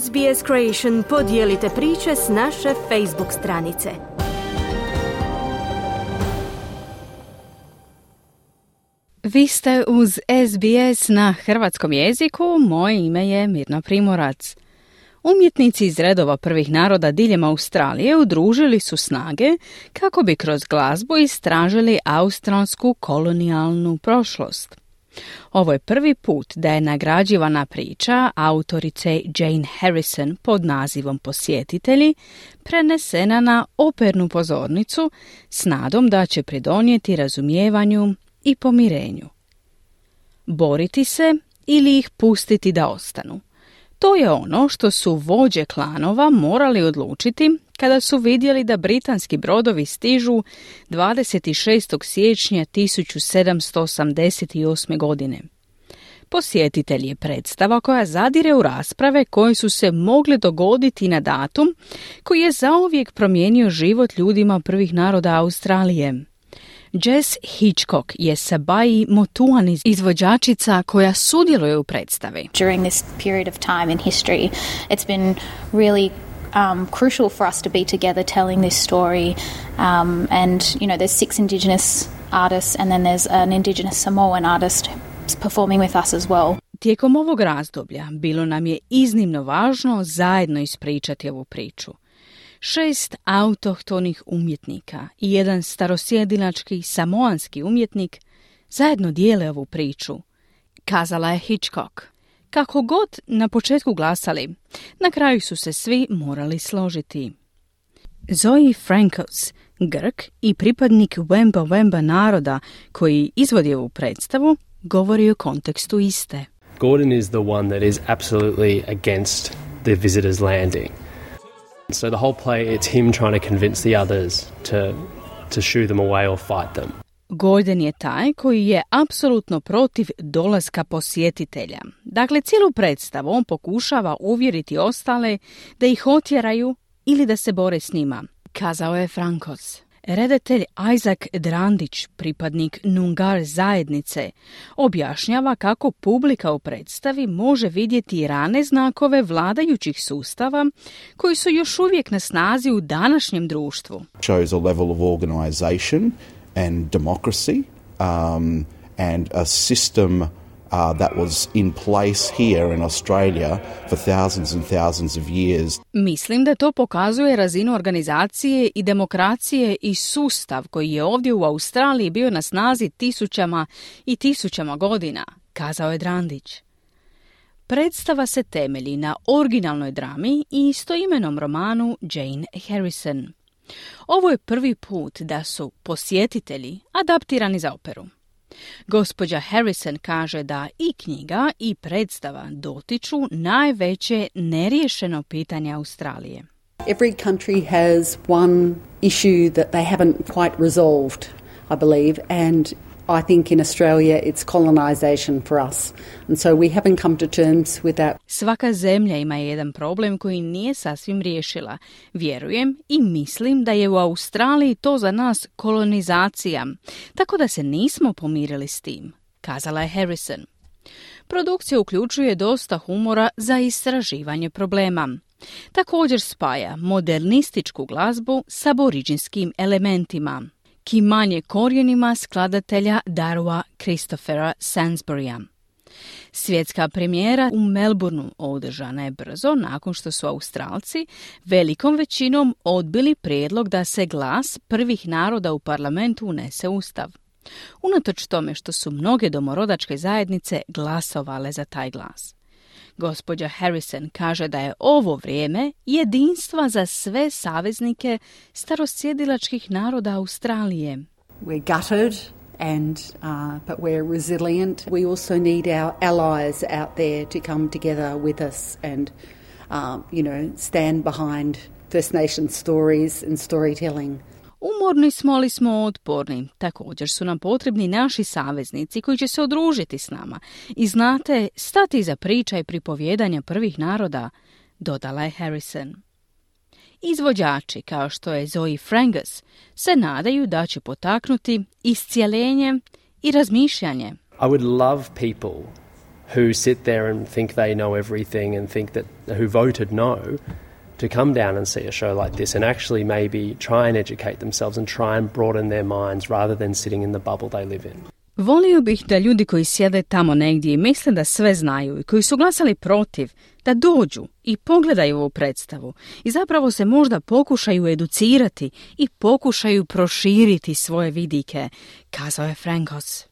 SBS Creation podijelite priče s naše Facebook stranice. Vi ste uz SBS na hrvatskom jeziku, moje ime je Mirna Primorac. Umjetnici iz redova prvih naroda diljem Australije udružili su snage kako bi kroz glazbu istražili australsku kolonijalnu prošlost. Ovo je prvi put da je nagrađivana priča autorice Jane Harrison pod nazivom Posjetitelji prenesena na opernu pozornicu s nadom da će pridonijeti razumijevanju i pomirenju. Boriti se ili ih pustiti da ostanu – to je ono što su vođe klanova morali odlučiti kada su vidjeli da britanski brodovi stižu 26. siječnja 1788. godine. Posjetitelj je predstava koja zadire u rasprave koje su se mogle dogoditi na datum koji je zauvijek promijenio život ljudima prvih naroda Australije. Jess Hitchcock je Sabai Motuan izvođačica koja sudjeluje u predstavi. During this period of time in history, it's been really um, crucial for us to be together telling this story. Um, and, you know, there's six Indigenous artists and then there's an Indigenous Samoan artist performing with us as well. Tijekom ovog razdoblja bilo nam je iznimno važno zajedno ispričati ovu priču šest autohtonih umjetnika i jedan starosjedilački samoanski umjetnik zajedno dijele ovu priču, kazala je Hitchcock. Kako god na početku glasali, na kraju su se svi morali složiti. Zoe Frankos, Grk i pripadnik Wemba Wemba naroda koji izvodi ovu predstavu, govori o kontekstu iste. Gordon is the one that is absolutely against the visitors landing. So the whole play, it's him trying to convince the others to, to shoo them away or fight them. Gordon je taj koji je apsolutno protiv dolaska posjetitelja. Dakle, cijelu predstavu on pokušava uvjeriti ostale da ih otjeraju ili da se bore s njima, kazao je Frankos. Redatelj Isaac Drandić, pripadnik Nungar zajednice, objašnjava kako publika u predstavi može vidjeti rane znakove vladajućih sustava koji su još uvijek na snazi u današnjem društvu. Shows a level of organization and democracy um, and a system uh, that was in place here in Australia for thousands and thousands of years. Mislim da to pokazuje razinu organizacije i demokracije i sustav koji je ovdje u Australiji bio na snazi tisućama i tisućama godina, kazao je Drandić. Predstava se temelji na originalnoj drami i istoimenom romanu Jane Harrison. Ovo je prvi put da su posjetitelji adaptirani za operu. Gospođa Harrison kaže da i knjiga i predstava dotiču najveće neriješeno pitanje Australije. Every country has one issue that they haven't quite resolved, I believe, and i think in Australia it's colonization for us. And so we haven't come to terms with that. Svaka zemlja ima jedan problem koji nije sasvim riješila. Vjerujem i mislim da je u Australiji to za nas kolonizacija. Tako da se nismo pomirili s tim, kazala je Harrison. Produkcija uključuje dosta humora za istraživanje problema. Također spaja modernističku glazbu s aboriđinskim elementima ki manje korijenima skladatelja Darwa Christophera Sansburya. Svjetska premijera u Melbourneu održana je brzo nakon što su Australci velikom većinom odbili prijedlog da se glas prvih naroda u parlamentu unese ustav. Unatoč tome što su mnoge domorodačke zajednice glasovale za taj glas. Gospođa Harrison kaže da je ovo vrijeme jedinstva za sve saveznike starosjedilačkih naroda Australije. We're gutted and uh, but we're resilient. We also need our allies out there to come together with us and um, you know stand behind First Nation stories and storytelling. Umorni smo, ali smo otporni. Također su nam potrebni naši saveznici koji će se odružiti s nama. I znate, stati za priča i pripovjedanja prvih naroda, dodala je Harrison. Izvođači, kao što je Zoe Frangus, se nadaju da će potaknuti iscijelenje i razmišljanje. I would love people who sit there and think they know everything and think that who voted no to come down and see a show like this and actually maybe try and educate themselves and try and broaden their minds rather than sitting in the bubble they live in. Volio bih da ljudi koji sjede tamo negdje i misle da sve znaju i koji su glasali protiv, da dođu i pogledaju ovu predstavu i zapravo se možda pokušaju educirati i pokušaju proširiti svoje vidike, kazao je Frankos.